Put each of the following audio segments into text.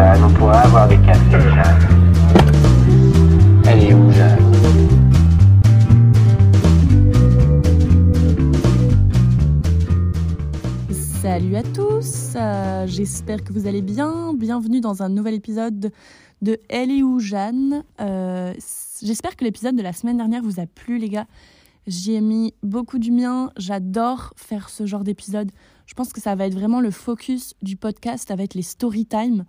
Jeanne On pourrait avoir des cafés, Jeanne. Elle est où, Jeanne? Salut à tous, euh, j'espère que vous allez bien. Bienvenue dans un nouvel épisode de Elle est où Jeanne? Euh, j'espère que l'épisode de la semaine dernière vous a plu les gars. J'y ai mis beaucoup du mien, j'adore faire ce genre d'épisode. Je pense que ça va être vraiment le focus du podcast, ça va être les story time.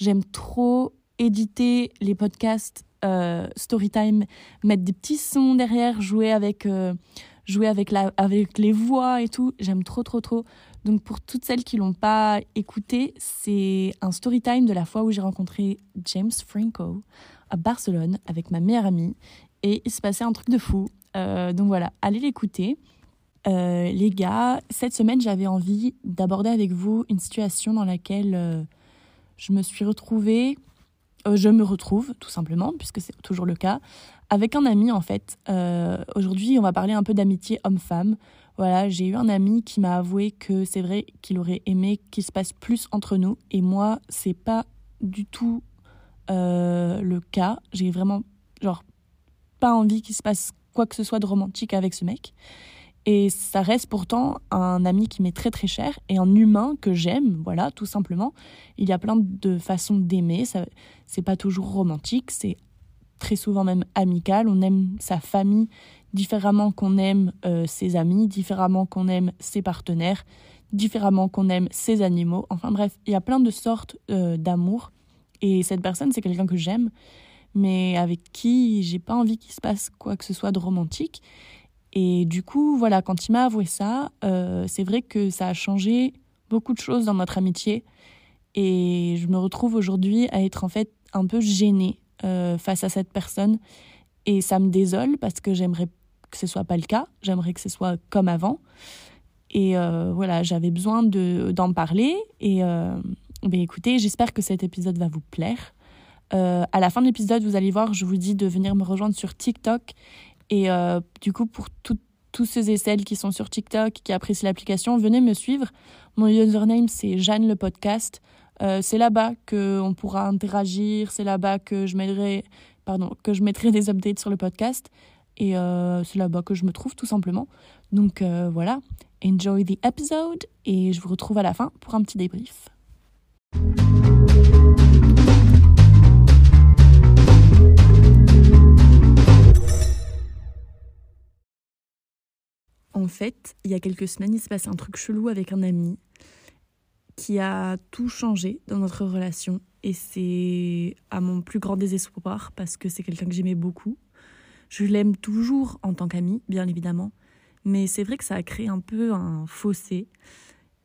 J'aime trop éditer les podcasts euh, story time, mettre des petits sons derrière, jouer avec, euh, jouer avec, la, avec les voix et tout. J'aime trop, trop, trop. Donc pour toutes celles qui l'ont pas écouté, c'est un story time de la fois où j'ai rencontré James Franco à Barcelone avec ma meilleure amie et il se passait un truc de fou. Euh, donc voilà, allez l'écouter. Les gars, cette semaine, j'avais envie d'aborder avec vous une situation dans laquelle je me suis retrouvée, je me retrouve tout simplement, puisque c'est toujours le cas, avec un ami en fait. Aujourd'hui, on va parler un peu d'amitié homme-femme. Voilà, j'ai eu un ami qui m'a avoué que c'est vrai qu'il aurait aimé qu'il se passe plus entre nous. Et moi, c'est pas du tout euh, le cas. J'ai vraiment, genre, pas envie qu'il se passe quoi que ce soit de romantique avec ce mec. Et ça reste pourtant un ami qui m'est très très cher et un humain que j'aime, voilà, tout simplement. Il y a plein de façons d'aimer, c'est pas toujours romantique, c'est très souvent même amical. On aime sa famille différemment qu'on aime euh, ses amis, différemment qu'on aime ses partenaires, différemment qu'on aime ses animaux. Enfin bref, il y a plein de sortes euh, d'amour. Et cette personne, c'est quelqu'un que j'aime, mais avec qui j'ai pas envie qu'il se passe quoi que ce soit de romantique. Et du coup, voilà, quand il m'a avoué ça, euh, c'est vrai que ça a changé beaucoup de choses dans notre amitié. Et je me retrouve aujourd'hui à être en fait un peu gênée face à cette personne. Et ça me désole parce que j'aimerais que ce soit pas le cas. J'aimerais que ce soit comme avant. Et euh, voilà, j'avais besoin de, d'en parler. Et euh, ben écoutez, j'espère que cet épisode va vous plaire. Euh, à la fin de l'épisode, vous allez voir, je vous dis de venir me rejoindre sur TikTok. Et du coup, pour tous ceux et celles qui sont sur TikTok, qui apprécient l'application, venez me suivre. Mon username, c'est Jeanne le podcast. c'est là-bas qu'on pourra interagir. C'est là-bas que je mettrai, pardon, que je mettrai des updates sur le podcast. Et euh, c'est là-bas que je me trouve tout simplement. Donc euh, voilà, enjoy the episode et je vous retrouve à la fin pour un petit débrief. Fait, il y a quelques semaines, il se passe un truc chelou avec un ami qui a tout changé dans notre relation. Et c'est à mon plus grand désespoir parce que c'est quelqu'un que j'aimais beaucoup. Je l'aime toujours en tant qu'ami, bien évidemment, mais c'est vrai que ça a créé un peu un fossé.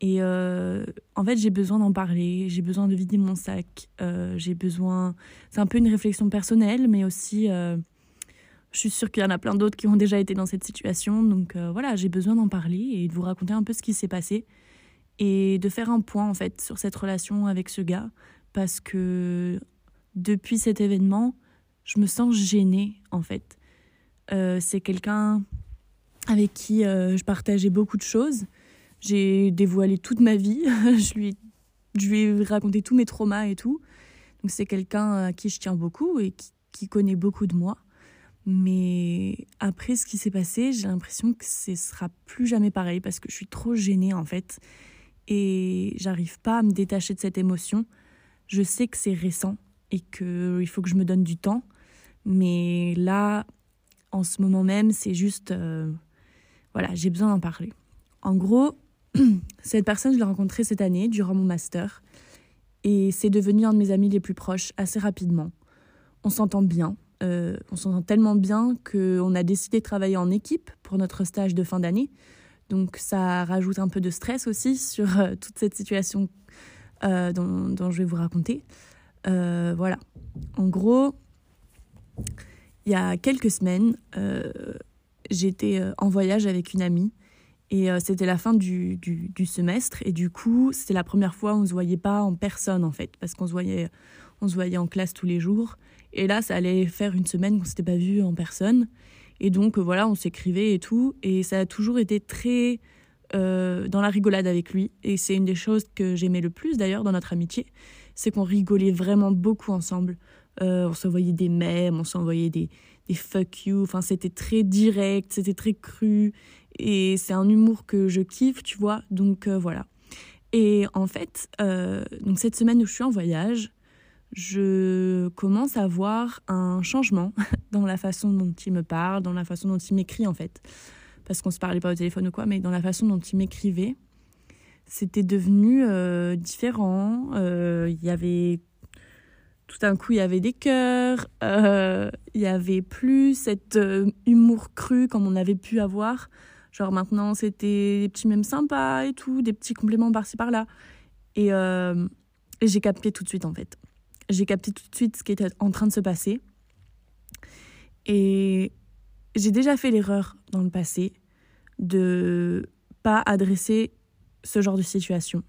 Et euh, en fait, j'ai besoin d'en parler, j'ai besoin de vider mon sac, euh, j'ai besoin. C'est un peu une réflexion personnelle, mais aussi, euh, je suis sûre qu'il y en a plein d'autres qui ont déjà été dans cette situation. Donc voilà, j'ai besoin d'en parler et de vous raconter un peu ce qui s'est passé et de faire un point en fait sur cette relation avec ce gars, parce que depuis cet événement, je me sens gênée en fait. Euh, c'est quelqu'un avec qui euh, je partageais beaucoup de choses. J'ai dévoilé toute ma vie. je, lui, je lui ai raconté tous mes traumas et tout. Donc c'est quelqu'un à qui je tiens beaucoup et qui connaît beaucoup de moi. Mais après ce qui s'est passé, j'ai l'impression que ce sera plus jamais pareil parce que je suis trop gênée en fait. Et j'arrive pas à me détacher de cette émotion. Je sais que c'est récent et qu'il faut que je me donne du temps. Mais là, en ce moment même, c'est juste... Euh, voilà, j'ai besoin d'en parler. En gros, cette personne, je l'ai rencontrée cette année, durant mon master. Et c'est devenu un de mes amis les plus proches assez rapidement. On s'entend bien. Euh, on s'entend tellement bien qu'on a décidé de travailler en équipe pour notre stage de fin d'année. Donc ça rajoute un peu de stress aussi sur euh, toute cette situation dont, dont, je vais vous raconter. voilà. En gros, il y a quelques semaines, euh, j'étais euh, en voyage avec une amie et euh, c'était la fin du, semestre et du coup c'était la première fois où on se voyait pas en personne en fait parce qu'on se se voyait en classe tous les jours et là ça allait faire une semaine qu'on s'était pas vu en personne et donc voilà on s'écrivait et tout et ça a toujours été très euh, dans la rigolade avec lui. Et c'est une des choses que j'aimais le plus d'ailleurs dans notre amitié, c'est qu'on rigolait vraiment beaucoup ensemble. Euh, on s'envoyait des mèmes, on s'envoyait des, des fuck you. Enfin, c'était très direct, c'était très cru. Et c'est un humour que je kiffe, tu vois. Donc euh, voilà. Et en fait, donc cette semaine où je suis en voyage, je commence à voir un changement dans la façon dont il me parle, dans la façon dont il m'écrit en fait parce qu'on se parlait pas au téléphone ou quoi, mais dans la façon dont il m'écrivait, c'était devenu euh, différent. Euh, il y avait tout d'un coup, il y avait des cœurs, euh, il y avait plus cet humour cru comme on avait pu avoir. Genre maintenant, c'était des petits mèmes sympas et tout, des petits compléments par-ci par-là. Et, et j'ai capté tout de suite en fait. J'ai capté tout de suite ce qui était en train de se passer. Et j'ai déjà fait l'erreur dans le passé de pas adresser ce genre de situation.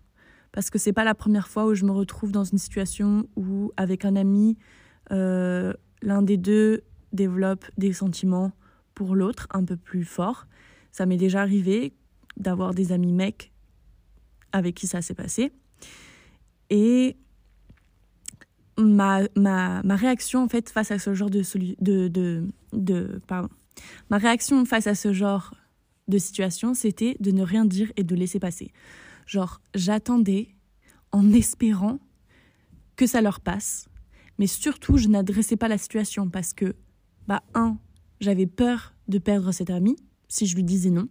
Parce que c'est pas la première fois où je me retrouve dans une situation où avec un ami euh, l'un des deux développe des sentiments pour l'autre un peu plus forts. Ça m'est déjà arrivé d'avoir des amis mecs avec qui ça s'est passé. Et ma, ma, ma, réaction en fait face à ce genre de, de, de, pardon, Ma réaction face à ce genre de situation, c'était de ne rien dire et de laisser passer. Genre, j'attendais en espérant que ça leur passe, mais surtout, je n'adressais pas la situation parce que, bah, un, j'avais peur de perdre cet ami si je lui disais non.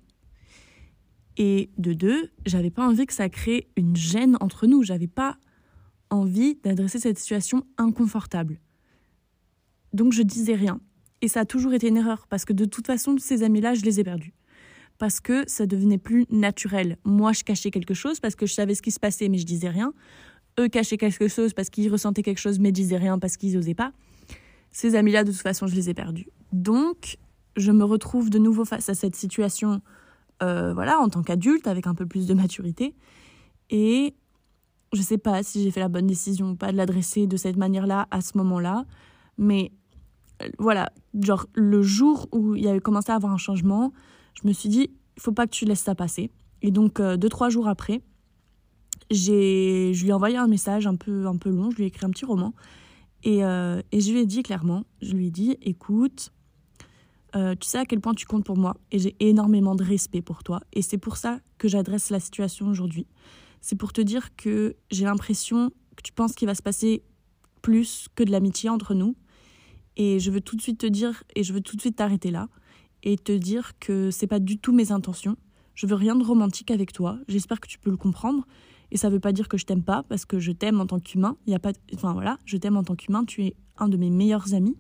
Et de deux, j'avais pas envie que ça crée une gêne entre nous. J'avais pas envie d'adresser cette situation inconfortable. Donc je disais rien. Et ça a toujours été une erreur, parce que de toute façon, ces amis-là, je les ai perdus. Parce que ça devenait plus naturel. Moi, je cachais quelque chose parce que je savais ce qui se passait, mais je disais rien. Eux cachaient quelque chose parce qu'ils ressentaient quelque chose, mais disaient rien parce qu'ils n'osaient pas. Ces amis-là, de toute façon, je les ai perdus. Donc, je me retrouve de nouveau face à cette situation, euh, voilà, en tant qu'adulte, avec un peu plus de maturité. Et je sais pas si j'ai fait la bonne décision ou pas de l'adresser de cette manière-là à ce moment-là, mais voilà, genre le jour où il y avait commencé à avoir un changement, je me suis dit, il faut pas que tu laisses ça passer. Et donc, euh, deux, trois jours après, j'ai, je lui ai envoyé un message un peu, un peu long, je lui ai écrit un petit roman. Et, euh, et je lui ai dit clairement, je lui ai dit, écoute, euh, tu sais à quel point tu comptes pour moi et j'ai énormément de respect pour toi. Et c'est pour ça que j'adresse la situation aujourd'hui. C'est pour te dire que j'ai l'impression que tu penses qu'il va se passer plus que de l'amitié entre nous et je veux tout de suite te dire, et je veux tout de suite t'arrêter là, et te dire que c'est pas du tout mes intentions. Je veux rien de romantique avec toi. J'espère que tu peux le comprendre. Et ça veut pas dire que je t'aime pas, parce que je t'aime en tant qu'humain. Il y a pas, enfin voilà, je t'aime en tant qu'humain. Tu es un de mes meilleurs amis.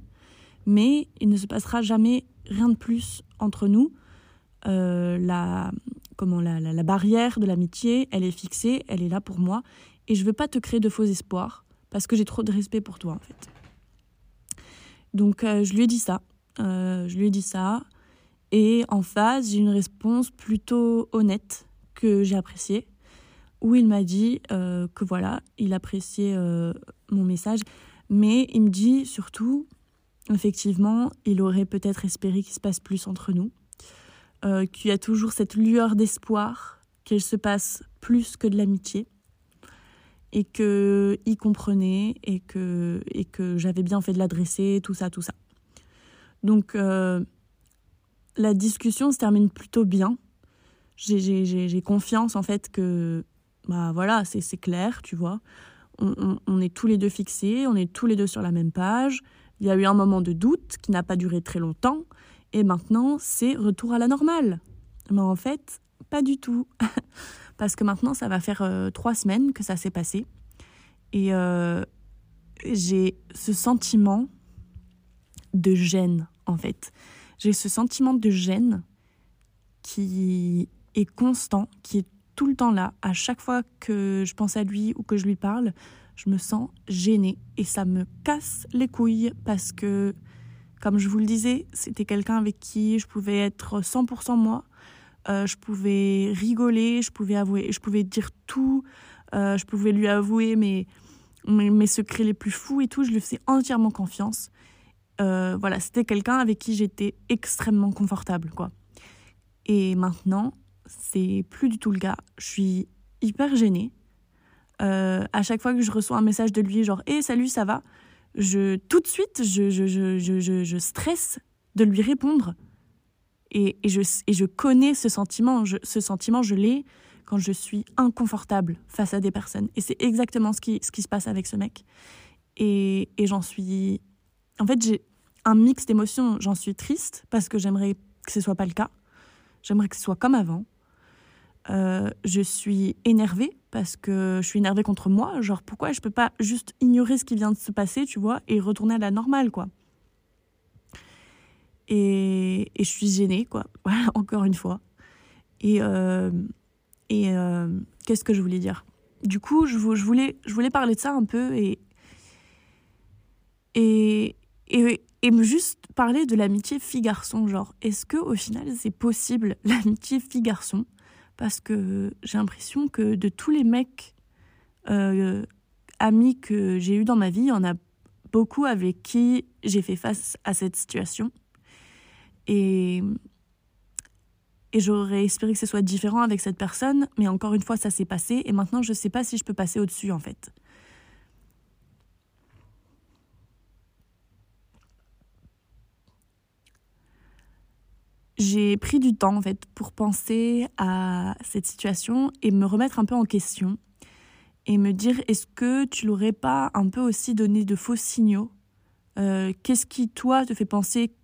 Mais il ne se passera jamais rien de plus entre nous. Euh, la, comment, la, la, barrière de l'amitié, elle est fixée, elle est là pour moi. Et je veux pas te créer de faux espoirs, parce que j'ai trop de respect pour toi, en fait. Donc euh, je lui ai dit ça. Euh, je lui ai dit ça. Et en face, j'ai une réponse plutôt honnête que j'ai appréciée, où il m'a dit euh, que voilà, il appréciait mon message, mais il me dit surtout, effectivement, il aurait peut-être espéré qu'il se passe plus entre nous, qu'il y a toujours cette lueur d'espoir, qu'il se passe plus que de l'amitié et que il comprenait et que et que j'avais bien fait de l'adresser, tout ça, tout ça. Donc euh, la discussion se termine plutôt bien. J'ai confiance en fait que bah voilà, c'est clair, tu vois. On, on, est tous les deux fixés, on est tous les deux sur la même page. Il y a eu un moment de doute qui n'a pas duré très longtemps, et maintenant c'est retour à la normale. Mais en fait, pas du tout. parce que maintenant, ça va faire euh, trois semaines que ça s'est passé. Et euh, j'ai ce sentiment de gêne, en fait. J'ai ce sentiment de gêne qui est constant, qui est tout le temps là. À chaque fois que je pense à lui ou que je lui parle, je me sens gênée. Et ça me casse les couilles parce que, comme je vous le disais, c'était quelqu'un avec qui je pouvais être 100% moi euh, je pouvais rigoler, je pouvais avouer, je pouvais dire tout, euh, je pouvais lui avouer mes, mes, secrets les plus fous et tout. Je lui faisais entièrement confiance. Euh, voilà, c'était quelqu'un avec qui j'étais extrêmement confortable, quoi. Et maintenant, c'est plus du tout le cas. Je suis hyper gênée. À chaque fois que je reçois un message de lui, genre Hé, salut, ça va? Je, Tout de suite, je, je, je, je, stresse de lui répondre. Et, et, je, et je connais ce sentiment. Ce sentiment, je l'ai quand je suis inconfortable face à des personnes. Et c'est exactement ce qui, ce qui se passe avec ce mec. Et, et j'en suis. En fait, j'ai un mix d'émotions. J'en suis triste parce que j'aimerais que ce soit pas le cas. J'aimerais que ce soit comme avant. Euh, je suis énervée parce que je suis énervée contre moi. Genre, pourquoi je peux pas juste ignorer ce qui vient de se passer, tu vois, et retourner à la normale, quoi. Et, je suis gênée, quoi. Voilà, encore une fois. Et, euh, euh, qu'est-ce que je voulais dire? Du coup, je, voulais, parler de ça un peu et, et me juste parler de l'amitié fille-garçon. Genre, est-ce que au final, c'est possible l'amitié fille-garçon? Parce que j'ai l'impression que de tous les mecs euh, amis que j'ai eu dans ma vie, il y en a beaucoup avec qui j'ai fait face à cette situation. Et, et j'aurais espéré que ce soit différent avec cette personne, mais encore une fois, ça s'est passé, et maintenant, je ne sais pas si je peux passer au-dessus, en fait. J'ai pris du temps en fait pour penser à cette situation et me remettre un peu en question et me dire est-ce que tu l'aurais pas un peu aussi donné de faux signaux euh, Qu'est-ce qui toi te fait penser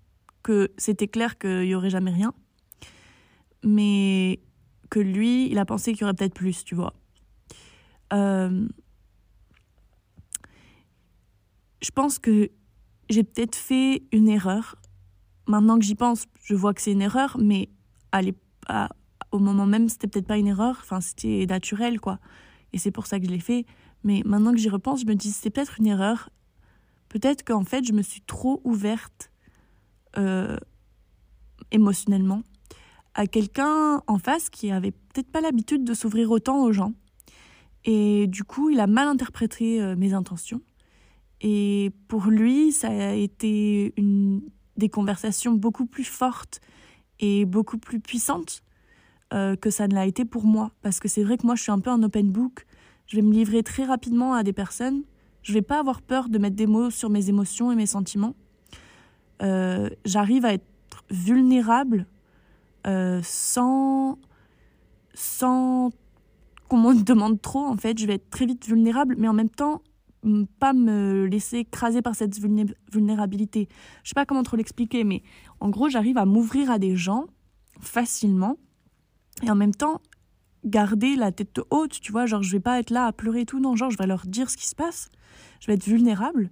que c'était clair qu'il y aurait jamais rien, mais que lui il a pensé qu'il y aurait peut-être plus, tu vois. Euh, Je pense que j'ai peut-être fait une erreur Maintenant que j'y pense, je vois que c'est une erreur, mais à au moment même, c'était peut-être pas une erreur, enfin, c'était naturel, quoi. Et c'est pour ça que je l'ai fait. Mais maintenant que j'y repense, je me dis, c'est peut-être une erreur. Peut-être qu'en fait, je me suis trop ouverte euh, émotionnellement à quelqu'un en face qui avait peut-être pas l'habitude de s'ouvrir autant aux gens. Et du coup, il a mal interprété euh, mes intentions. Et pour lui, ça a été une des conversations beaucoup plus fortes et beaucoup plus puissantes euh, que ça ne l'a été pour moi. Parce que c'est vrai que moi, je suis un peu un open book. Je vais me livrer très rapidement à des personnes. Je vais pas avoir peur de mettre des mots sur mes émotions et mes sentiments. Euh, j'arrive à être vulnérable euh, sans, sans qu'on me demande trop. En fait, je vais être très vite vulnérable, mais en même temps, pas me laisser écraser par cette vulnérabilité. Je sais pas comment trop l'expliquer, mais en gros, j'arrive à m'ouvrir à des gens facilement et en même temps garder la tête haute, tu vois, genre je vais pas être là à pleurer et tout, non, genre je vais leur dire ce qui se passe, je vais être vulnérable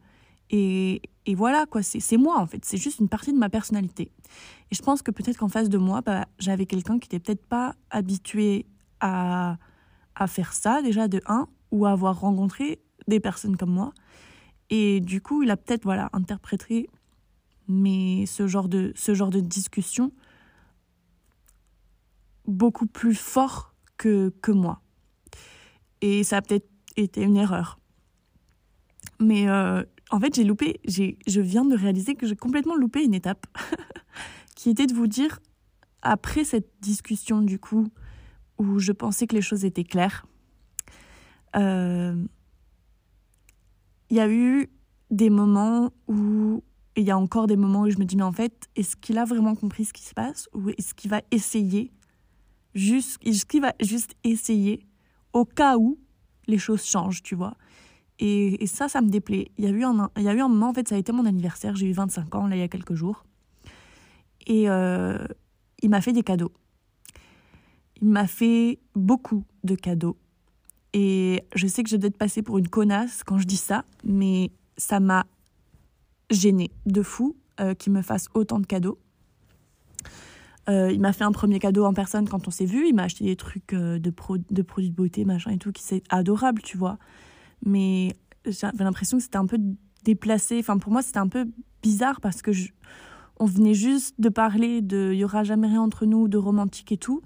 et, et voilà quoi, c'est moi en fait, c'est juste une partie de ma personnalité. Et je pense que peut-être qu'en face de moi, bah, j'avais quelqu'un qui n'était peut-être pas habitué à, à faire ça déjà de un, ou à avoir rencontré des personnes comme moi. Et du coup, il a peut-être voilà, interprété mais ce genre de, ce genre de discussion beaucoup plus fort que, que moi. Et ça a peut-être été une erreur. Mais euh, en fait, j'ai loupé, je viens de réaliser que j'ai complètement loupé une étape qui était de vous dire, après cette discussion du coup, où je pensais que les choses étaient claires, euh, il y a eu des moments où il y a encore des moments où je me dis mais en fait est-ce qu'il a vraiment compris ce qui se passe ou est-ce qu'il va essayer juste est-ce qu'il va juste essayer au cas où les choses changent tu vois? Et, et, ça ça me déplaît. Il y a eu un il y a eu un moment en fait ça a été mon anniversaire. J'ai eu 25 ans là il y a quelques jours. Et euh, il m'a fait des cadeaux. Il m'a fait beaucoup de cadeaux et je sais que je dois être passée pour une connasse quand je dis ça, mais ça m'a gênée de fou euh, qu'il me fasse autant de cadeaux. Euh, il m'a fait un premier cadeau en personne quand on s'est vu. Il m'a acheté des trucs euh, de, de produits de beauté, machin et tout, qui c'est adorable, tu vois. Mais j'avais l'impression que c'était un peu déplacé. Enfin, pour moi, c'était un peu bizarre parce que on venait juste de parler de il y aura jamais rien entre nous, de romantique et tout.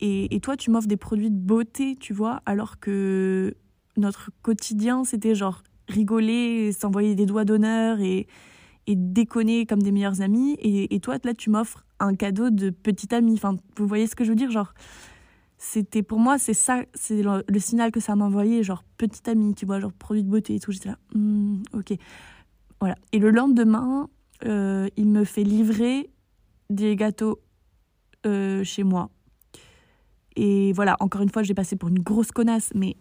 Et, toi, tu m'offres des produits de beauté, tu vois, alors que notre quotidien, c'était genre rigoler, s'envoyer des doigts d'honneur et, déconner comme des meilleurs amis. Et, toi, là, tu m'offres un cadeau de petit ami. Enfin, vous voyez ce que je veux dire Genre, c'était pour moi, c'est ça, c'est le, signal que ça m'envoyait, genre petit ami, tu vois, genre produit de beauté et tout. J'étais là, Hmm, ok. Voilà. Et le lendemain, euh, il me fait livrer des gâteaux euh, chez moi. Et voilà, encore une fois, j'ai passé pour une grosse connasse, mais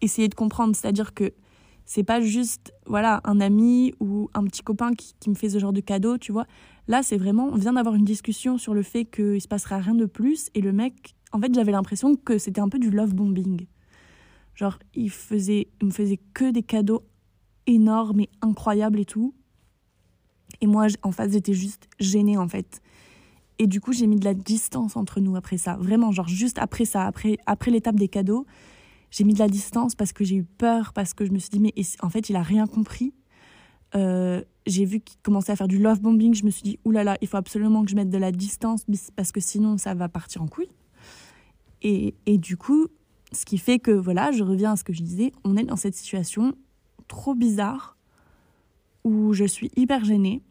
essayez de comprendre, c'est-à-dire que c'est pas juste voilà un ami ou un petit copain qui, me fait ce genre de cadeau, tu vois. Là, c'est vraiment, on vient d'avoir une discussion sur le fait qu'il se passera rien de plus, et le mec, en fait, j'avais l'impression que c'était un peu du love bombing. Genre, il faisait, il me faisait que des cadeaux énormes et incroyables et tout. Et moi, en face, j'étais juste gênée, en fait. Et du coup, j'ai mis de la distance entre nous après ça. Vraiment, genre, juste après ça, après, après l'étape des cadeaux, j'ai mis de la distance parce que j'ai eu peur, parce que je me suis dit, mais en fait, il a rien compris. Euh, j'ai vu qu'il commençait à faire du love bombing. Je me suis dit, oulala, il faut absolument que je mette de la distance parce que sinon, ça va partir en couille. Et, et du coup, ce qui fait que, voilà, je reviens à ce que je disais, on est dans cette situation trop bizarre où je suis hyper gênée.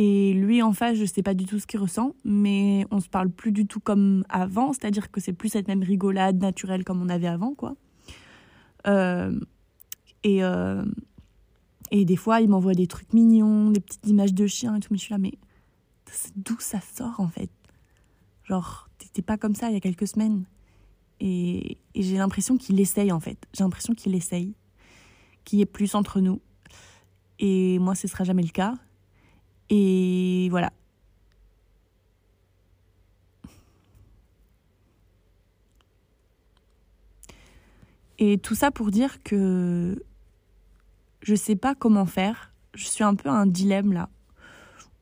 Et lui en face, je sais pas du tout ce qu'il ressent, mais on se parle plus du tout comme avant, c'est-à-dire que c'est plus cette même rigolade naturelle comme on avait avant, quoi. Euh, et, euh, et des fois, il m'envoie des trucs mignons, des petites images de chiens et tout, mais je suis là, mais d'où ça sort en fait? Genre, t'étais pas comme ça il y a quelques semaines. Et, et j'ai l'impression qu'il essaye en fait. J'ai l'impression qu'il essaye, qu'il y ait plus entre nous. Et moi, ce sera jamais le cas. Et voilà. Et tout ça pour dire que je sais pas comment faire. Je suis un peu à un dilemme là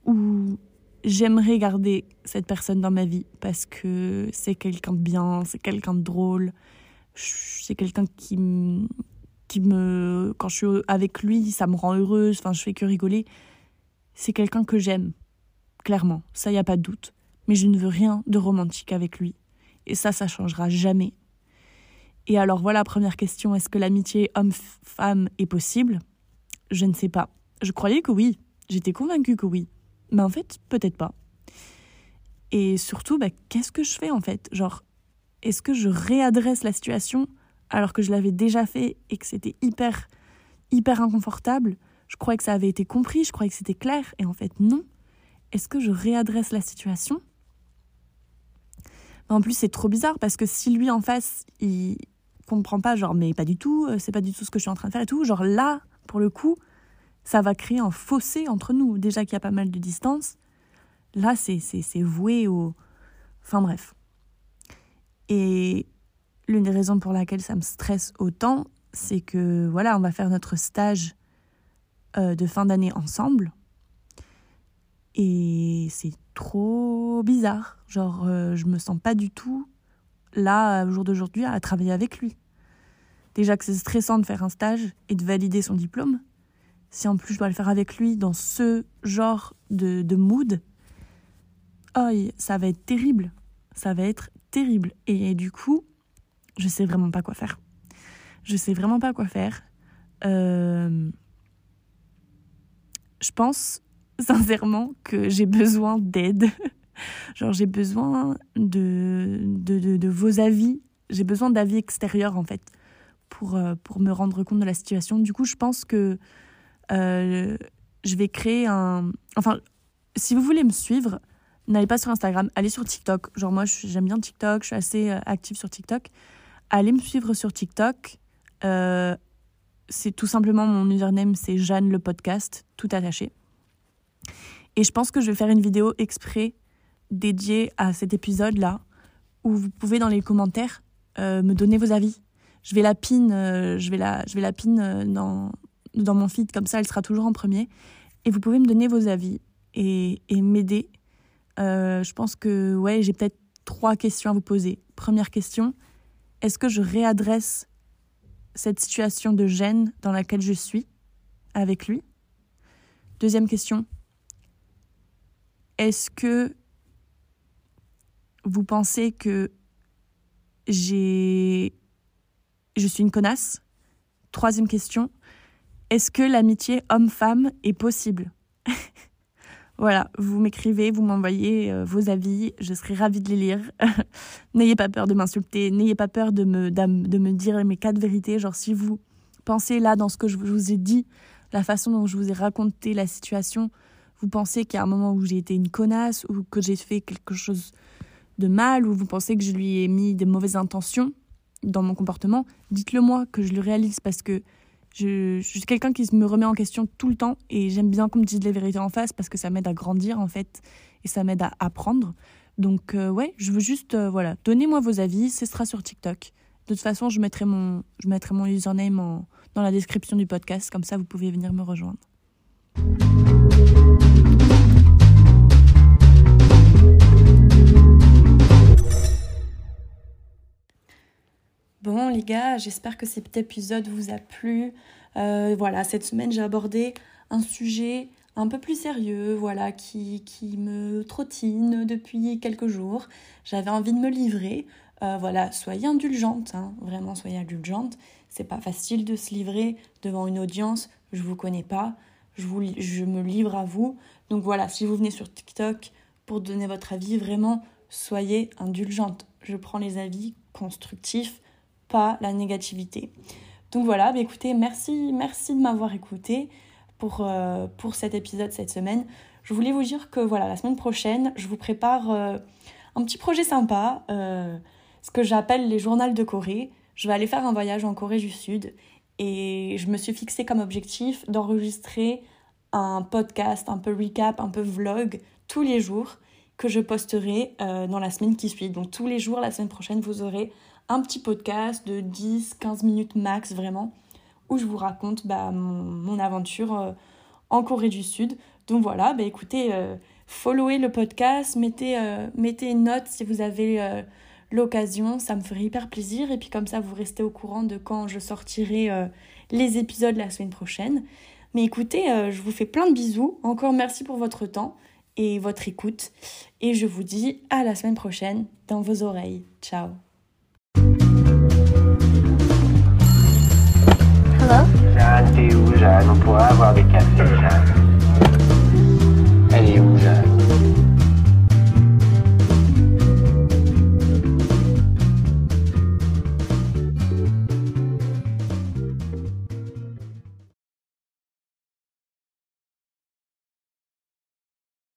où j'aimerais garder cette personne dans ma vie parce que c'est quelqu'un de bien, c'est quelqu'un de drôle, c'est quelqu'un qui m- qui me quand je suis avec lui, ça me rend heureuse, enfin je fais que rigoler. C'est quelqu'un que j'aime, clairement, ça y a pas de doute, mais je ne veux rien de romantique avec lui. Et ça ça changera jamais. Et alors voilà, première question, est-ce que l'amitié homme-femme est possible? Je ne sais pas. Je croyais que oui, j'étais convaincue que oui. Mais en fait, peut-être pas. Et surtout, bah, qu'est-ce que je fais en fait? Genre, est-ce que je réadresse la situation alors que je l'avais déjà fait et que c'était hyper, hyper inconfortable? Je croyais que ça avait été compris, je croyais que c'était clair, et en fait, non. Est-ce que je réadresse la situation? En plus, c'est trop bizarre parce que si lui en face, il comprend pas, genre, mais pas du tout, euh, c'est pas du tout ce que je suis en train de faire et tout, genre là, pour le coup, ça va créer un fossé entre nous. Déjà qu'il y a pas mal de distance, là, c'est voué au. Enfin bref. Et l'une des raisons pour laquelle ça me stresse autant, c'est que voilà, on va faire notre stage euh, de fin d'année ensemble. Et c'est trop bizarre. Genre, euh, je me sens pas du tout là, au jour d'aujourd'hui, à travailler avec lui. Déjà que c'est stressant de faire un stage et de valider son diplôme. Si en plus je dois le faire avec lui dans ce genre de, de mood, oh, ça va être terrible. Ça va être terrible. Et, du coup, je sais vraiment pas quoi faire. Je sais vraiment pas quoi faire. Euh, je pense sincèrement que j'ai besoin d'aide. Genre, j'ai besoin de, de, de, vos avis. J'ai besoin d'avis extérieurs, en fait, pour, euh, pour me rendre compte de la situation. Du coup, je pense que euh, je vais créer un. Enfin, si vous voulez me suivre, n'allez pas sur Instagram, allez sur TikTok. Genre, moi, j'aime bien TikTok, je suis assez euh, active sur TikTok. Allez me suivre sur TikTok. C'est tout simplement mon username, c'est Jeanne le podcast, tout attaché. Et je pense que je vais faire une vidéo exprès dédiée à cet épisode-là, où vous pouvez dans les commentaires euh, me donner vos avis. Je vais la pin, euh, je vais la, je vais la pin euh, dans, dans mon feed, comme ça elle sera toujours en premier. Et vous pouvez me donner vos avis et, et m'aider. Je pense que ouais, j'ai peut-être trois questions à vous poser. Première question, est-ce que je réadresse cette situation de gêne dans laquelle je suis avec lui. Deuxième question, est-ce que vous pensez que j'ai je suis une connasse? Troisième question, est-ce que l'amitié homme-femme est possible? Voilà, vous m'écrivez, vous m'envoyez euh, vos avis, je serai ravie de les lire. n'ayez pas peur de m'insulter, n'ayez pas peur de me, de me dire mes quatre vérités. Genre, si vous pensez là dans ce que je vous ai dit, la façon dont je vous ai raconté la situation, vous pensez qu'il y a un moment où j'ai été une connasse ou que j'ai fait quelque chose de mal ou vous pensez que je lui ai mis des mauvaises intentions dans mon comportement, dites-le moi, que je le réalise parce que je, suis quelqu'un qui me remet en question tout le temps et j'aime bien qu'on me dise les vérités en face parce que ça m'aide à grandir en fait et ça m'aide à apprendre. Donc euh, ouais, je veux juste euh, voilà, donnez-moi vos avis, ce sera sur TikTok. De toute façon, je mettrai mon je mettrai mon username dans la description du podcast comme ça vous pouvez venir me rejoindre. Bon les gars, j'espère que cet épisode vous a plu. Euh, voilà, cette semaine j'ai abordé un sujet un peu plus sérieux, voilà, qui, qui me trottine depuis quelques jours. J'avais envie de me livrer. Euh, voilà, soyez indulgente, hein, vraiment soyez indulgente. C'est pas facile de se livrer devant une audience, je vous connais pas, je, vous, je me livre à vous. Donc voilà, si vous venez sur TikTok pour donner votre avis, vraiment soyez indulgente. Je prends les avis constructifs pas la négativité. Donc voilà, bah écoutez, merci, merci de m'avoir écouté pour, euh, pour cet épisode cette semaine. Je voulais vous dire que voilà, la semaine prochaine, je vous prépare euh, un petit projet sympa, euh, ce que j'appelle les journaux de Corée. Je vais aller faire un voyage en Corée du Sud et je me suis fixé comme objectif d'enregistrer un podcast, un peu recap, un peu vlog tous les jours que je posterai dans la semaine qui suit. Donc tous les jours, la semaine prochaine, vous aurez un petit podcast de 10-15 minutes max vraiment, où je vous raconte bah, mon, aventure euh, en Corée du Sud. Donc voilà, bah, écoutez, euh, followez le podcast, mettez, euh, mettez une note si vous avez l'occasion, ça me ferait hyper plaisir. Et puis comme ça, vous restez au courant de quand je sortirai les épisodes la semaine prochaine. Mais écoutez, je vous fais plein de bisous. Encore merci pour votre temps et votre écoute. Et je vous dis à la semaine prochaine dans vos oreilles. Ciao Jeanne, t'es où, Jeanne On pourrait avoir des cafés, Jeanne.